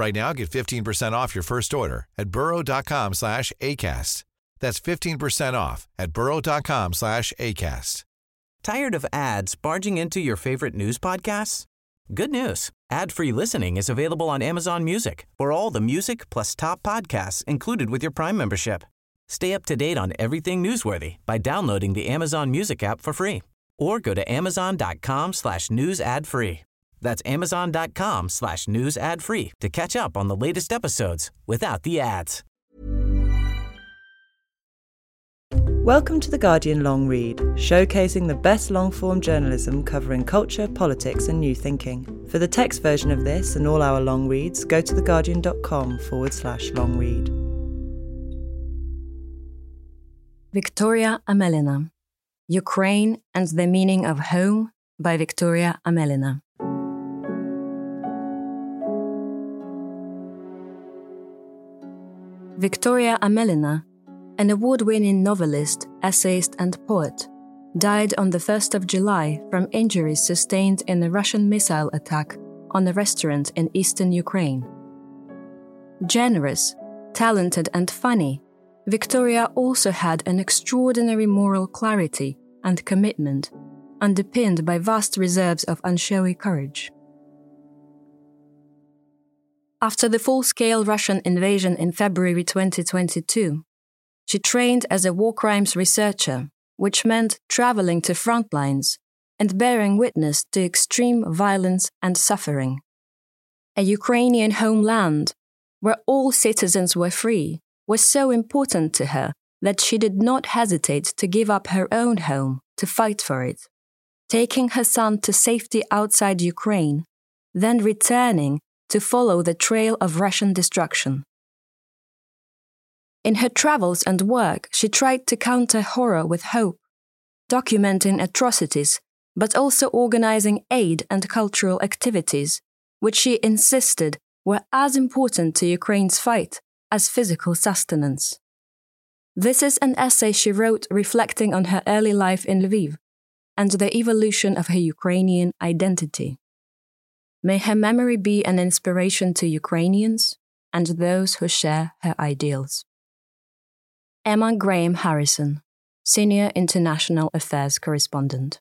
Right now, get 15% off your first order at burrow.com slash ACAST. That's 15% off at burrow.com slash ACAST. Tired of ads barging into your favorite news podcasts? Good news. Ad-free listening is available on Amazon Music for all the music plus top podcasts included with your Prime membership. Stay up to date on everything newsworthy by downloading the Amazon Music app for free or go to amazon.com slash news ad free. That's amazon.com slash news ad free to catch up on the latest episodes without the ads. Welcome to The Guardian Long Read, showcasing the best long form journalism covering culture, politics, and new thinking. For the text version of this and all our long reads, go to theguardian.com forward slash long read. Victoria Amelina Ukraine and the Meaning of Home by Victoria Amelina. Victoria Amelina, an award winning novelist, essayist, and poet, died on the 1st of July from injuries sustained in a Russian missile attack on a restaurant in eastern Ukraine. Generous, talented, and funny, Victoria also had an extraordinary moral clarity and commitment, underpinned by vast reserves of unshowy courage. After the full scale Russian invasion in February 2022, she trained as a war crimes researcher, which meant traveling to front lines and bearing witness to extreme violence and suffering. A Ukrainian homeland where all citizens were free was so important to her that she did not hesitate to give up her own home to fight for it, taking her son to safety outside Ukraine, then returning to follow the trail of Russian destruction. In her travels and work, she tried to counter horror with hope, documenting atrocities, but also organizing aid and cultural activities, which she insisted were as important to Ukraine's fight as physical sustenance. This is an essay she wrote reflecting on her early life in Lviv and the evolution of her Ukrainian identity. May her memory be an inspiration to Ukrainians and those who share her ideals. Emma Graham Harrison, Senior International Affairs Correspondent.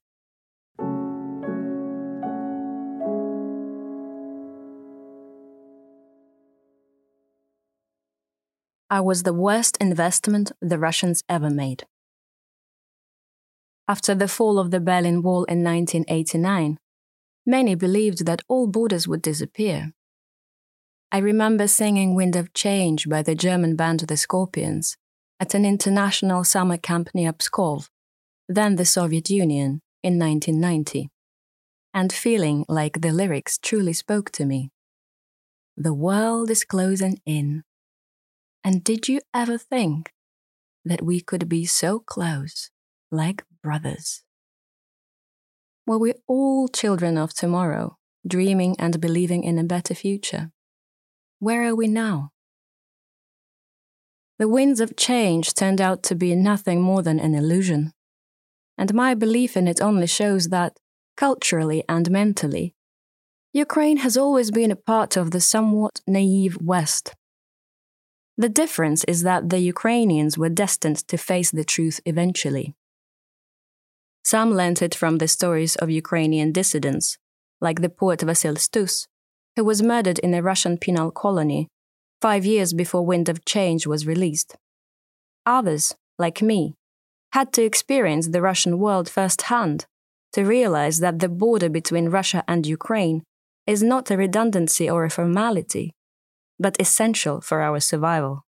I was the worst investment the Russians ever made. After the fall of the Berlin Wall in 1989, many believed that all borders would disappear. I remember singing Wind of Change by the German band The Scorpions at an international summer camp near Pskov, then the Soviet Union, in 1990, and feeling like the lyrics truly spoke to me. The world is closing in. And did you ever think that we could be so close, like brothers? Were we all children of tomorrow, dreaming and believing in a better future? Where are we now? The winds of change turned out to be nothing more than an illusion. And my belief in it only shows that, culturally and mentally, Ukraine has always been a part of the somewhat naive West the difference is that the Ukrainians were destined to face the truth eventually. Some learned it from the stories of Ukrainian dissidents, like the poet Vasil Stus, who was murdered in a Russian penal colony five years before Wind of Change was released. Others, like me, had to experience the Russian world firsthand to realize that the border between Russia and Ukraine is not a redundancy or a formality, but essential for our survival.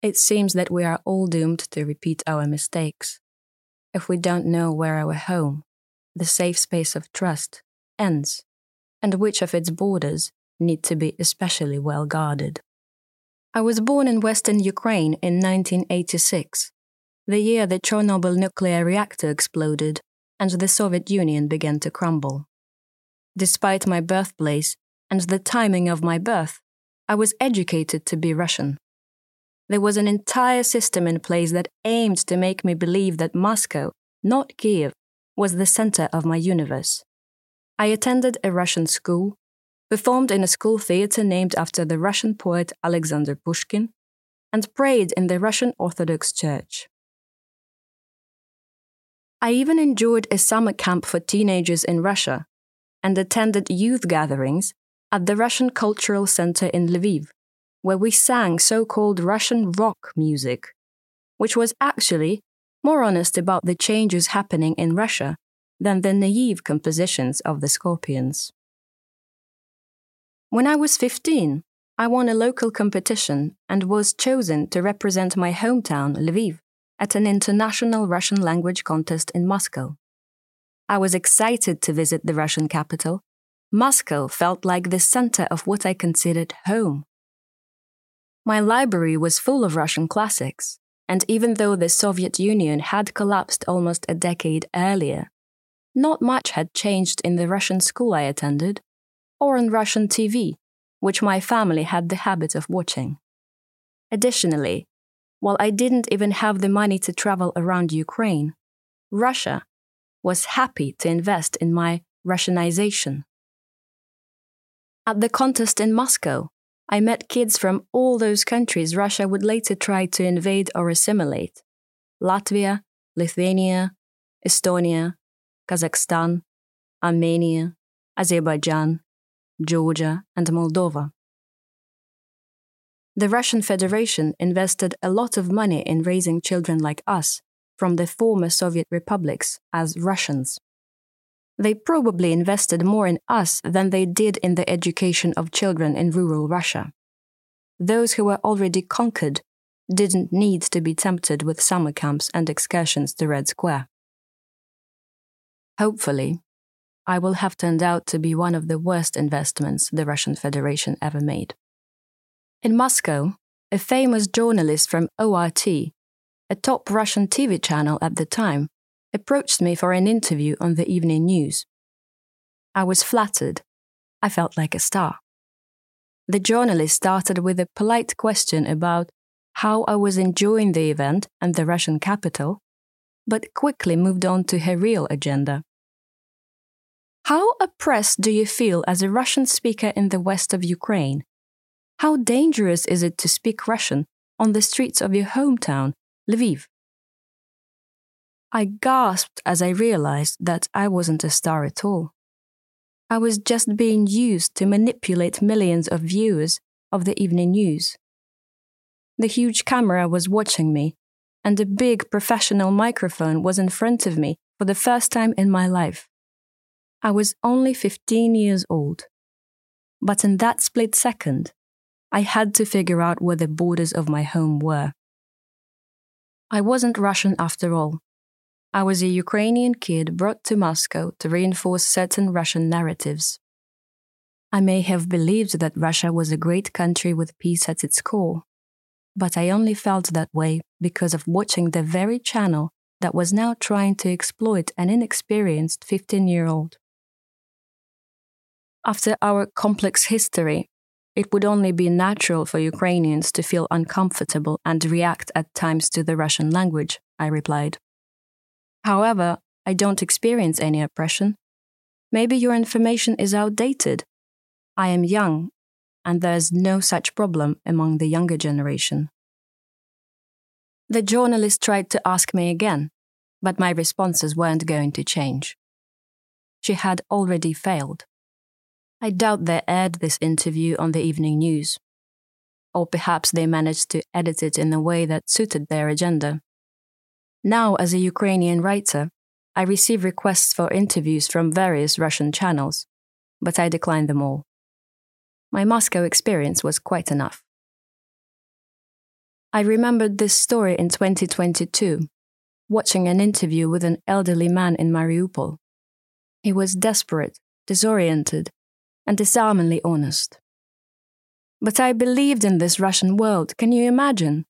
It seems that we are all doomed to repeat our mistakes if we don't know where our home, the safe space of trust, ends, and which of its borders need to be especially well guarded. I was born in western Ukraine in 1986, the year the Chernobyl nuclear reactor exploded and the Soviet Union began to crumble. Despite my birthplace and the timing of my birth, I was educated to be Russian. There was an entire system in place that aimed to make me believe that Moscow, not Kiev, was the center of my universe. I attended a Russian school, performed in a school theater named after the Russian poet Alexander Pushkin, and prayed in the Russian Orthodox Church. I even enjoyed a summer camp for teenagers in Russia and attended youth gatherings at the Russian Cultural Center in Lviv, where we sang so called Russian rock music, which was actually more honest about the changes happening in Russia than the naive compositions of the Scorpions. When I was 15, I won a local competition and was chosen to represent my hometown, Lviv, at an international Russian language contest in Moscow. I was excited to visit the Russian capital. Moscow felt like the center of what I considered home. My library was full of Russian classics, and even though the Soviet Union had collapsed almost a decade earlier, not much had changed in the Russian school I attended, or on Russian TV, which my family had the habit of watching. Additionally, while I didn't even have the money to travel around Ukraine, Russia was happy to invest in my Russianization. At the contest in Moscow, I met kids from all those countries Russia would later try to invade or assimilate Latvia, Lithuania, Estonia, Kazakhstan, Armenia, Azerbaijan, Georgia, and Moldova. The Russian Federation invested a lot of money in raising children like us from the former Soviet republics as Russians. They probably invested more in us than they did in the education of children in rural Russia. Those who were already conquered didn't need to be tempted with summer camps and excursions to Red Square. Hopefully, I will have turned out to be one of the worst investments the Russian Federation ever made. In Moscow, a famous journalist from ORT, a top Russian TV channel at the time, approached me for an interview on the evening news. I was flattered. I felt like a star. The journalist started with a polite question about how I was enjoying the event and the Russian capital, but quickly moved on to her real agenda. How oppressed do you feel as a Russian speaker in the west of Ukraine? How dangerous is it to speak Russian on the streets of your hometown, Lviv? I gasped as I realized that I wasn't a star at all. I was just being used to manipulate millions of viewers of the evening news. The huge camera was watching me, and a big professional microphone was in front of me for the first time in my life. I was only 15 years old. But in that split second, I had to figure out where the borders of my home were. I wasn't Russian after all. I was a Ukrainian kid brought to Moscow to reinforce certain Russian narratives. I may have believed that Russia was a great country with peace at its core, but I only felt that way because of watching the very channel that was now trying to exploit an inexperienced 15 year old. After our complex history, it would only be natural for Ukrainians to feel uncomfortable and react at times to the Russian language, I replied. However, I don't experience any oppression. Maybe your information is outdated. I am young, and there's no such problem among the younger generation. The journalist tried to ask me again, but my responses weren't going to change. She had already failed. I doubt they aired this interview on the evening news. Or perhaps they managed to edit it in a way that suited their agenda. Now, as a Ukrainian writer, I receive requests for interviews from various Russian channels, but I decline them all. My Moscow experience was quite enough. I remembered this story in 2022, watching an interview with an elderly man in Mariupol. He was desperate, disoriented, and disarmingly honest. But I believed in this Russian world, can you imagine?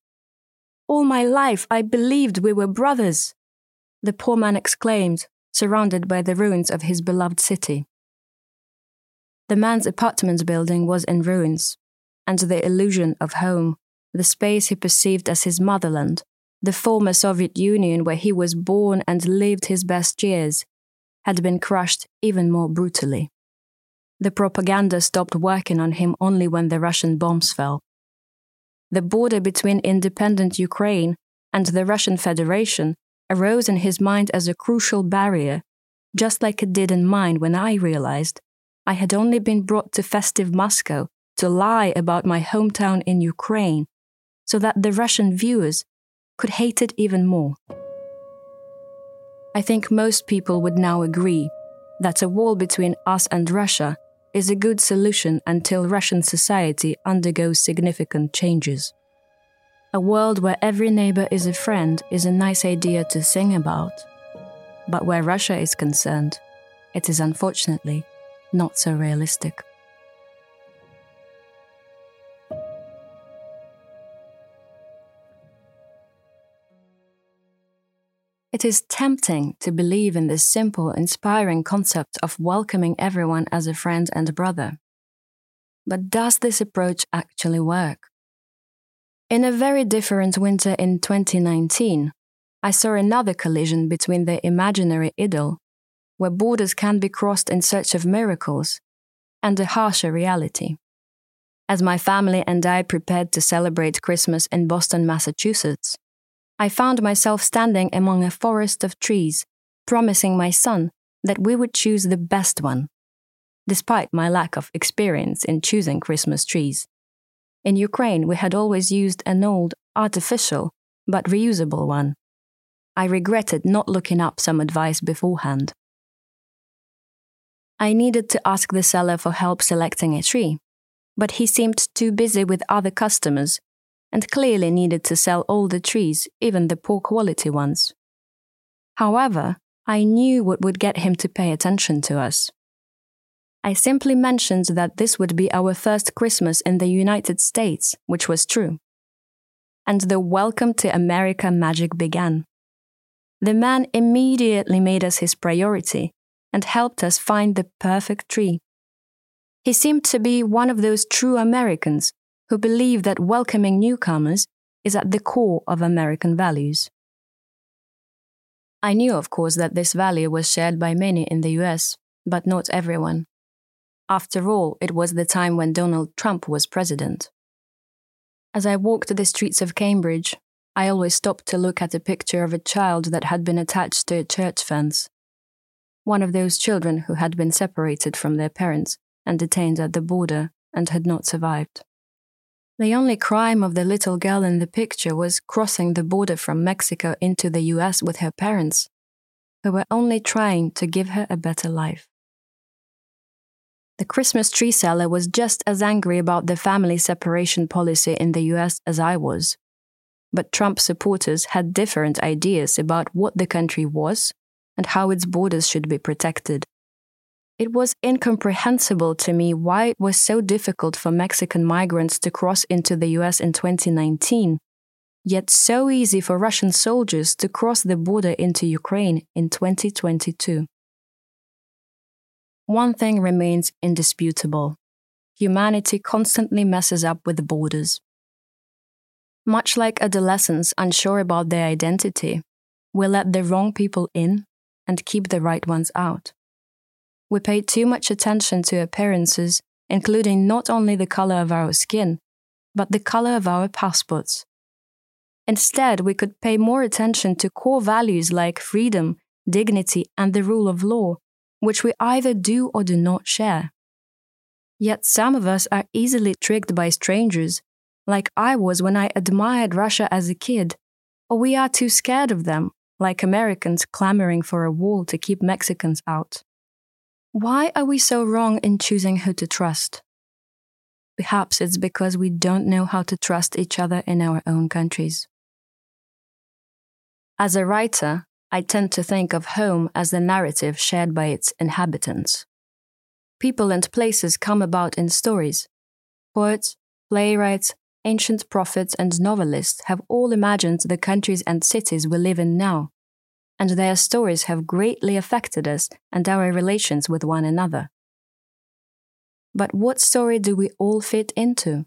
All my life I believed we were brothers, the poor man exclaimed, surrounded by the ruins of his beloved city. The man's apartment building was in ruins, and the illusion of home, the space he perceived as his motherland, the former Soviet Union where he was born and lived his best years, had been crushed even more brutally. The propaganda stopped working on him only when the Russian bombs fell. The border between independent Ukraine and the Russian Federation arose in his mind as a crucial barrier, just like it did in mine when I realized I had only been brought to festive Moscow to lie about my hometown in Ukraine so that the Russian viewers could hate it even more. I think most people would now agree that a wall between us and Russia is a good solution until Russian society undergoes significant changes. A world where every neighbor is a friend is a nice idea to sing about. But where Russia is concerned, it is unfortunately not so realistic. It is tempting to believe in this simple, inspiring concept of welcoming everyone as a friend and brother. But does this approach actually work? In a very different winter in 2019, I saw another collision between the imaginary idyll, where borders can be crossed in search of miracles, and a harsher reality. As my family and I prepared to celebrate Christmas in Boston, Massachusetts, I found myself standing among a forest of trees, promising my son that we would choose the best one, despite my lack of experience in choosing Christmas trees. In Ukraine, we had always used an old, artificial, but reusable one. I regretted not looking up some advice beforehand. I needed to ask the seller for help selecting a tree, but he seemed too busy with other customers and clearly needed to sell all the trees, even the poor quality ones. However, I knew what would get him to pay attention to us. I simply mentioned that this would be our first Christmas in the United States, which was true. And the welcome to America magic began. The man immediately made us his priority and helped us find the perfect tree. He seemed to be one of those true Americans who believe that welcoming newcomers is at the core of American values. I knew, of course, that this value was shared by many in the US, but not everyone. After all, it was the time when Donald Trump was president. As I walked the streets of Cambridge, I always stopped to look at a picture of a child that had been attached to a church fence. One of those children who had been separated from their parents and detained at the border and had not survived. The only crime of the little girl in the picture was crossing the border from Mexico into the US with her parents, who were only trying to give her a better life. The Christmas tree seller was just as angry about the family separation policy in the US as I was. But Trump supporters had different ideas about what the country was and how its borders should be protected. It was incomprehensible to me why it was so difficult for Mexican migrants to cross into the US in 2019, yet so easy for Russian soldiers to cross the border into Ukraine in 2022 one thing remains indisputable humanity constantly messes up with the borders. Much like adolescents unsure about their identity, we let the wrong people in and keep the right ones out. We pay too much attention to appearances, including not only the color of our skin, but the color of our passports. Instead, we could pay more attention to core values like freedom, dignity, and the rule of law, which we either do or do not share. Yet some of us are easily tricked by strangers, like I was when I admired Russia as a kid, or we are too scared of them, like Americans clamoring for a wall to keep Mexicans out. Why are we so wrong in choosing who to trust? Perhaps it's because we don't know how to trust each other in our own countries. As a writer, I tend to think of home as the narrative shared by its inhabitants. People and places come about in stories. Poets, playwrights, ancient prophets, and novelists have all imagined the countries and cities we live in now, and their stories have greatly affected us and our relations with one another. But what story do we all fit into?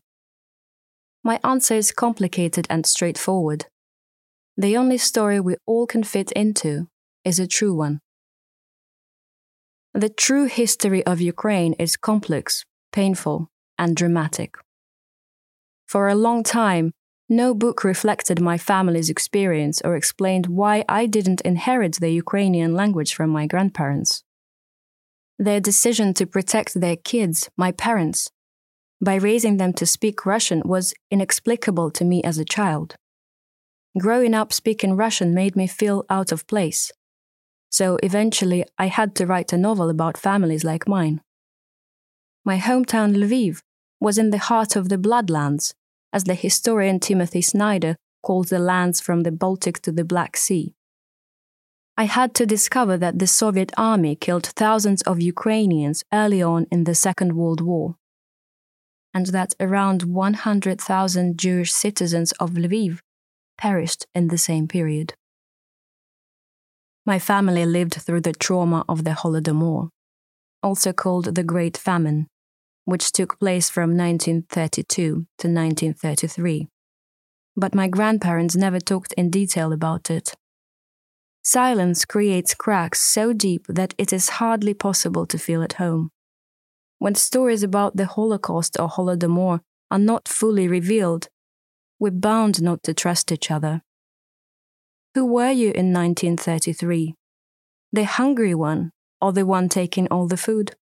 My answer is complicated and straightforward. The only story we all can fit into is a true one. The true history of Ukraine is complex, painful, and dramatic. For a long time, no book reflected my family's experience or explained why I didn't inherit the Ukrainian language from my grandparents. Their decision to protect their kids, my parents, by raising them to speak Russian was inexplicable to me as a child. Growing up speaking Russian made me feel out of place, so eventually I had to write a novel about families like mine. My hometown Lviv was in the heart of the Bloodlands, as the historian Timothy Snyder calls the lands from the Baltic to the Black Sea. I had to discover that the Soviet army killed thousands of Ukrainians early on in the Second World War, and that around 100,000 Jewish citizens of Lviv perished in the same period. My family lived through the trauma of the Holodomor, also called the Great Famine, which took place from 1932 to 1933. But my grandparents never talked in detail about it. Silence creates cracks so deep that it is hardly possible to feel at home. When stories about the Holocaust or Holodomor are not fully revealed, we're bound not to trust each other. Who were you in 1933? The hungry one, or the one taking all the food?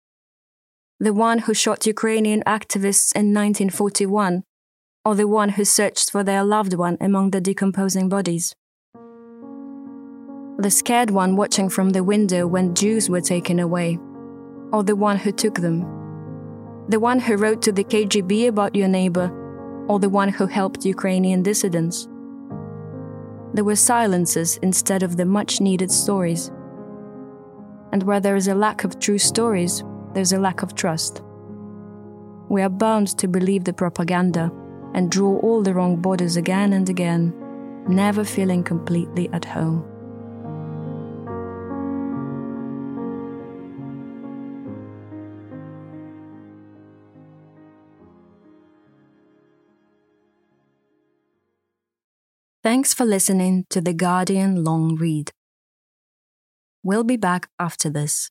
The one who shot Ukrainian activists in 1941, or the one who searched for their loved one among the decomposing bodies? The scared one watching from the window when Jews were taken away, or the one who took them? The one who wrote to the KGB about your neighbor, or the one who helped Ukrainian dissidents? There were silences instead of the much needed stories. And where there is a lack of true stories, there's a lack of trust. We are bound to believe the propaganda and draw all the wrong borders again and again, never feeling completely at home. Thanks for listening to The Guardian Long Read. We'll be back after this.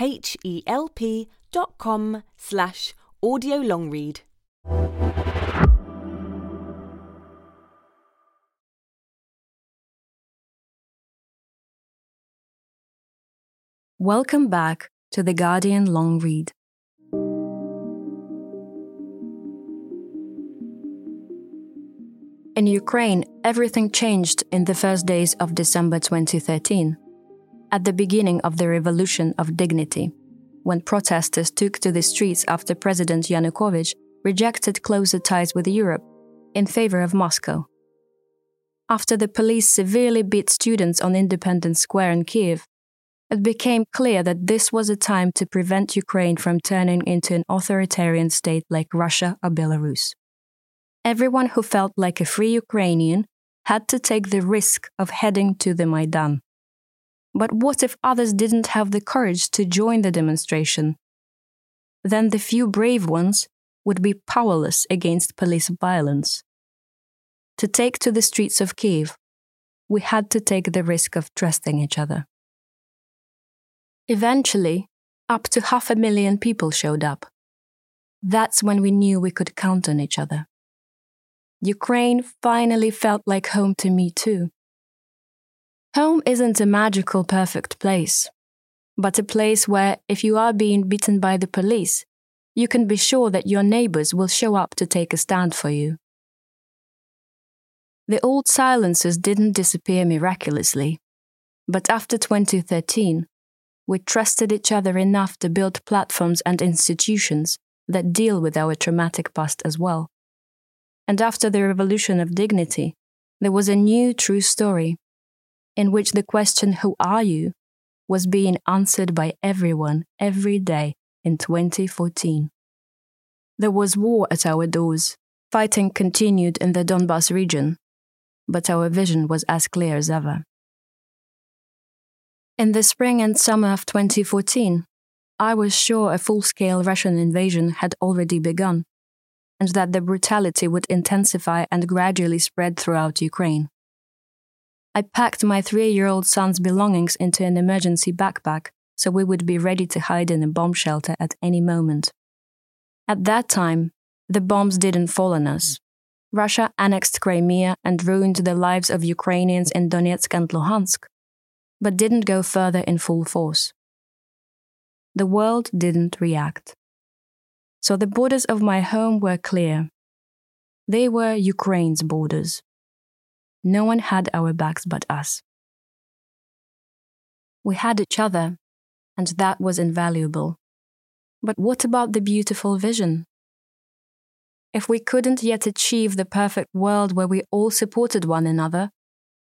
H-E-L-P dot com slash audio long read. Welcome back to the Guardian Long Read. In Ukraine, everything changed in the first days of December 2013 at the beginning of the Revolution of Dignity, when protesters took to the streets after President Yanukovych rejected closer ties with Europe in favor of Moscow. After the police severely beat students on Independence Square in Kiev, it became clear that this was a time to prevent Ukraine from turning into an authoritarian state like Russia or Belarus. Everyone who felt like a free Ukrainian had to take the risk of heading to the Maidan. But what if others didn't have the courage to join the demonstration? Then the few brave ones would be powerless against police violence. To take to the streets of Kiev, we had to take the risk of trusting each other. Eventually, up to half a million people showed up. That's when we knew we could count on each other. Ukraine finally felt like home to me too. Home isn't a magical, perfect place, but a place where, if you are being beaten by the police, you can be sure that your neighbors will show up to take a stand for you. The old silences didn't disappear miraculously, but after 2013, we trusted each other enough to build platforms and institutions that deal with our traumatic past as well. And after the revolution of dignity, there was a new true story in which the question, Who are you? was being answered by everyone every day in 2014. There was war at our doors. Fighting continued in the Donbas region, but our vision was as clear as ever. In the spring and summer of 2014, I was sure a full scale Russian invasion had already begun, and that the brutality would intensify and gradually spread throughout Ukraine. I packed my three year old son's belongings into an emergency backpack so we would be ready to hide in a bomb shelter at any moment. At that time, the bombs didn't fall on us. Russia annexed Crimea and ruined the lives of Ukrainians in Donetsk and Luhansk but didn't go further in full force. The world didn't react. So the borders of my home were clear. They were Ukraine's borders. No one had our backs but us. We had each other, and that was invaluable. But what about the beautiful vision? If we couldn't yet achieve the perfect world where we all supported one another,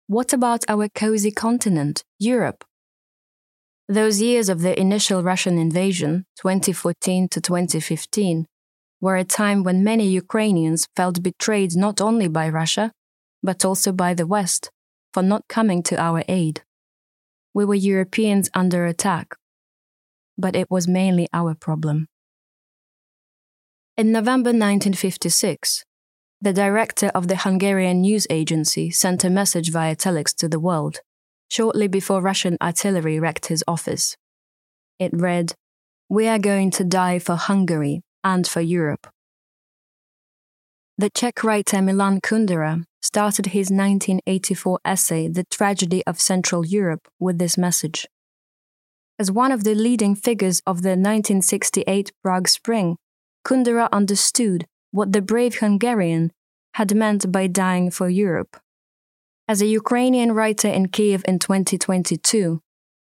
what about our cozy continent, Europe? Those years of the initial Russian invasion, 2014 to 2015, were a time when many Ukrainians felt betrayed not only by Russia, but also by the West for not coming to our aid. We were Europeans under attack, but it was mainly our problem. In November 1956, the director of the Hungarian news agency sent a message via telex to the world, shortly before Russian artillery wrecked his office. It read, We are going to die for Hungary and for Europe. The Czech writer Milan Kundera started his 1984 essay, The Tragedy of Central Europe, with this message. As one of the leading figures of the 1968 Prague Spring, Kundera understood what the brave Hungarian had meant by dying for Europe. As a Ukrainian writer in Kiev in 2022,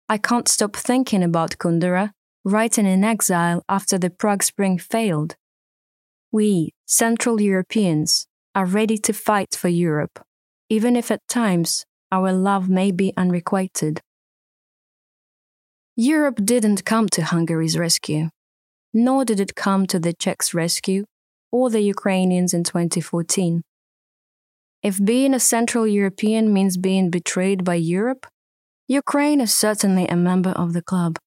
I can't stop thinking about Kundera, writing in exile after the Prague Spring failed. We, Central Europeans, are ready to fight for Europe, even if at times our love may be unrequited. Europe didn't come to Hungary's rescue, nor did it come to the Czechs' rescue or the Ukrainians in 2014. If being a Central European means being betrayed by Europe, Ukraine is certainly a member of the club.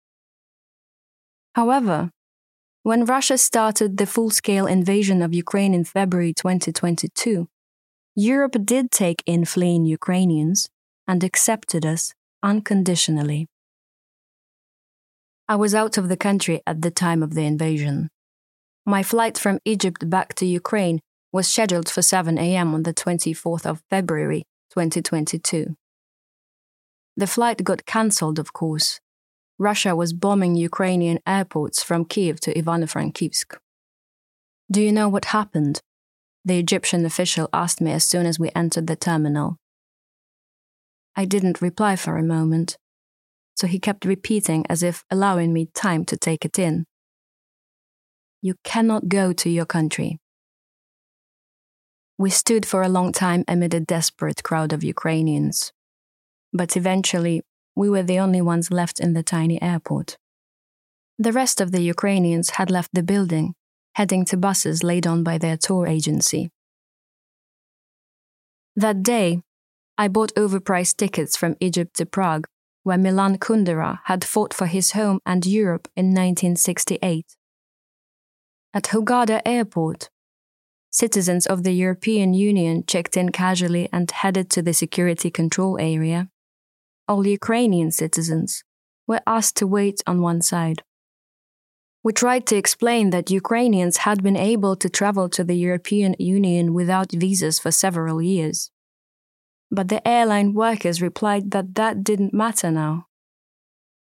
However, when Russia started the full scale invasion of Ukraine in February 2022, Europe did take in fleeing Ukrainians and accepted us unconditionally. I was out of the country at the time of the invasion. My flight from Egypt back to Ukraine was scheduled for 7 a.m. on the 24th of February 2022. The flight got cancelled, of course, Russia was bombing Ukrainian airports from Kiev to Ivano-Frankivsk. Do you know what happened? The Egyptian official asked me as soon as we entered the terminal. I didn't reply for a moment, so he kept repeating as if allowing me time to take it in. You cannot go to your country. We stood for a long time amid a desperate crowd of Ukrainians. But eventually, we were the only ones left in the tiny airport. The rest of the Ukrainians had left the building, heading to buses laid on by their tour agency. That day, I bought overpriced tickets from Egypt to Prague, where Milan Kundera had fought for his home and Europe in 1968. At Hurghada Airport, citizens of the European Union checked in casually and headed to the security control area. All Ukrainian citizens were asked to wait on one side. We tried to explain that Ukrainians had been able to travel to the European Union without visas for several years. But the airline workers replied that that didn't matter now.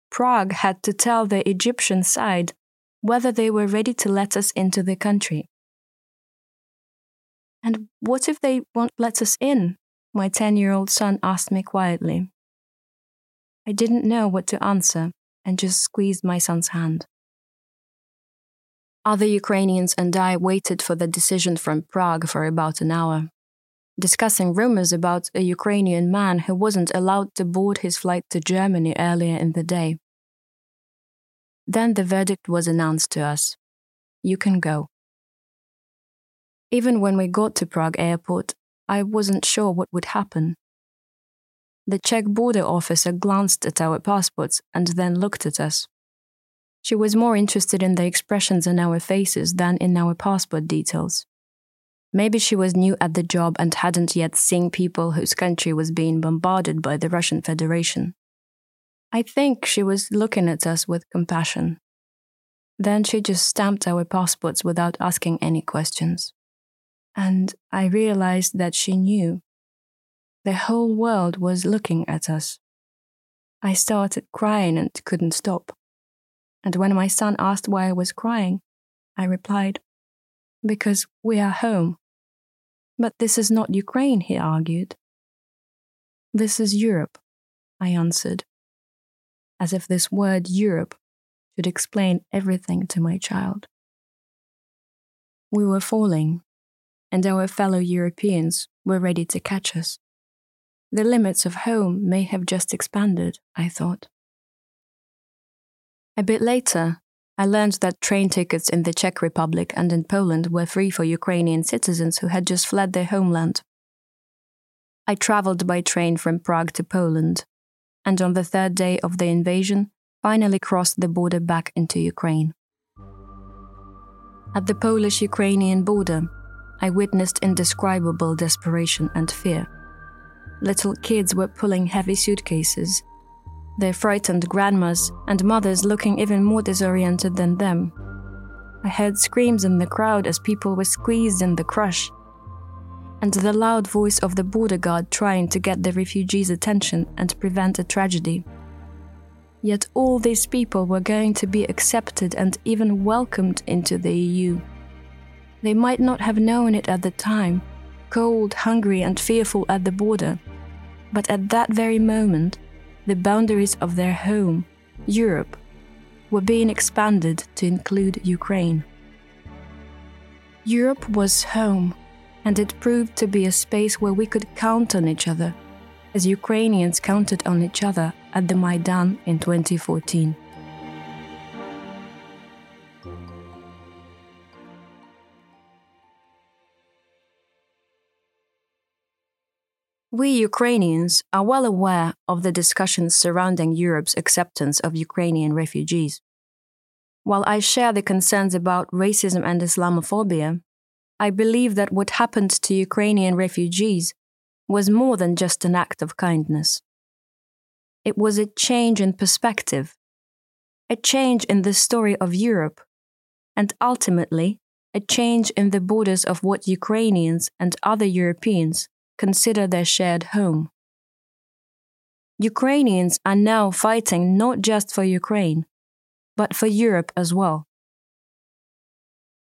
Prague had to tell the Egyptian side whether they were ready to let us into the country. And what if they won't let us in? My 10 year old son asked me quietly. I didn't know what to answer and just squeezed my son's hand. Other Ukrainians and I waited for the decision from Prague for about an hour, discussing rumors about a Ukrainian man who wasn't allowed to board his flight to Germany earlier in the day. Then the verdict was announced to us you can go. Even when we got to Prague airport, I wasn't sure what would happen. The Czech border officer glanced at our passports and then looked at us. She was more interested in the expressions on our faces than in our passport details. Maybe she was new at the job and hadn't yet seen people whose country was being bombarded by the Russian Federation. I think she was looking at us with compassion. Then she just stamped our passports without asking any questions. And I realized that she knew. The whole world was looking at us. I started crying and couldn't stop. And when my son asked why I was crying, I replied, Because we are home. But this is not Ukraine, he argued. This is Europe, I answered, as if this word Europe should explain everything to my child. We were falling, and our fellow Europeans were ready to catch us. The limits of home may have just expanded, I thought. A bit later, I learned that train tickets in the Czech Republic and in Poland were free for Ukrainian citizens who had just fled their homeland. I traveled by train from Prague to Poland, and on the third day of the invasion, finally crossed the border back into Ukraine. At the Polish Ukrainian border, I witnessed indescribable desperation and fear. Little kids were pulling heavy suitcases their frightened grandmas and mothers looking even more disoriented than them. I heard screams in the crowd as people were squeezed in the crush, and the loud voice of the border guard trying to get the refugees' attention and prevent a tragedy. Yet all these people were going to be accepted and even welcomed into the EU. They might not have known it at the time, cold, hungry, and fearful at the border, but at that very moment, the boundaries of their home, Europe, were being expanded to include Ukraine. Europe was home, and it proved to be a space where we could count on each other, as Ukrainians counted on each other at the Maidan in 2014. We Ukrainians are well aware of the discussions surrounding Europe's acceptance of Ukrainian refugees. While I share the concerns about racism and Islamophobia, I believe that what happened to Ukrainian refugees was more than just an act of kindness. It was a change in perspective, a change in the story of Europe, and ultimately, a change in the borders of what Ukrainians and other Europeans consider their shared home. Ukrainians are now fighting not just for Ukraine, but for Europe as well.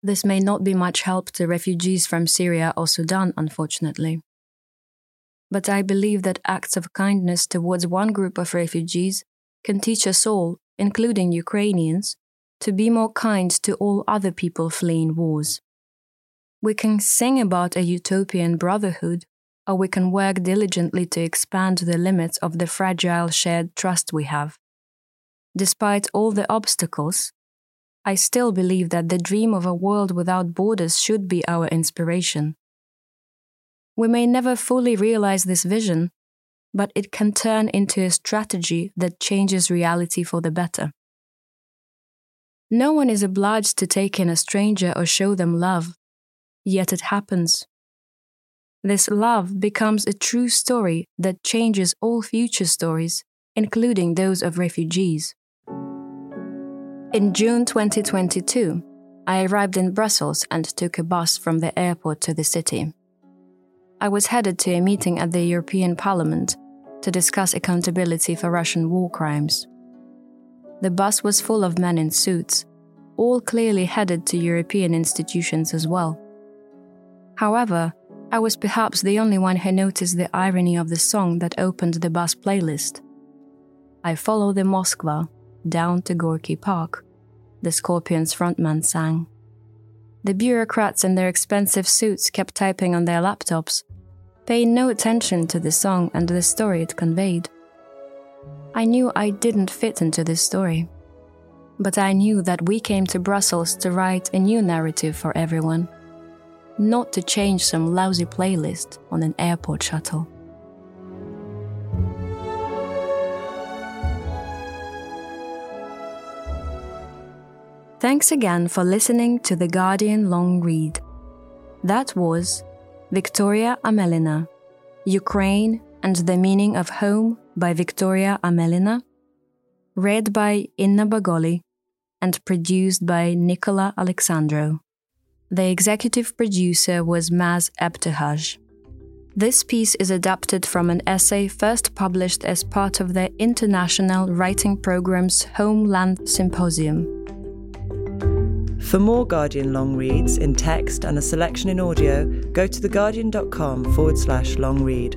This may not be much help to refugees from Syria or Sudan, unfortunately. But I believe that acts of kindness towards one group of refugees can teach us all, including Ukrainians, to be more kind to all other people fleeing wars. We can sing about a utopian brotherhood, or we can work diligently to expand the limits of the fragile shared trust we have. Despite all the obstacles, I still believe that the dream of a world without borders should be our inspiration. We may never fully realize this vision, but it can turn into a strategy that changes reality for the better. No one is obliged to take in a stranger or show them love, yet it happens. This love becomes a true story that changes all future stories, including those of refugees. In June 2022, I arrived in Brussels and took a bus from the airport to the city. I was headed to a meeting at the European Parliament to discuss accountability for Russian war crimes. The bus was full of men in suits, all clearly headed to European institutions as well. However, I was perhaps the only one who noticed the irony of the song that opened the bus playlist. I follow the Moskva down to Gorky Park, the Scorpions frontman sang. The bureaucrats in their expensive suits kept typing on their laptops, paying no attention to the song and the story it conveyed. I knew I didn't fit into this story. But I knew that we came to Brussels to write a new narrative for everyone, not to change some lousy playlist on an airport shuttle. Thanks again for listening to The Guardian Long Read. That was Victoria Amelina, Ukraine and the Meaning of Home by Victoria Amelina, read by Inna Bagoli and produced by Nicola Alexandrou. The executive producer was Maz Ebtehaj. This piece is adapted from an essay first published as part of the International Writing Programme's Homeland Symposium. For more Guardian long reads in text and a selection in audio, go to theguardian.com forward slash long read.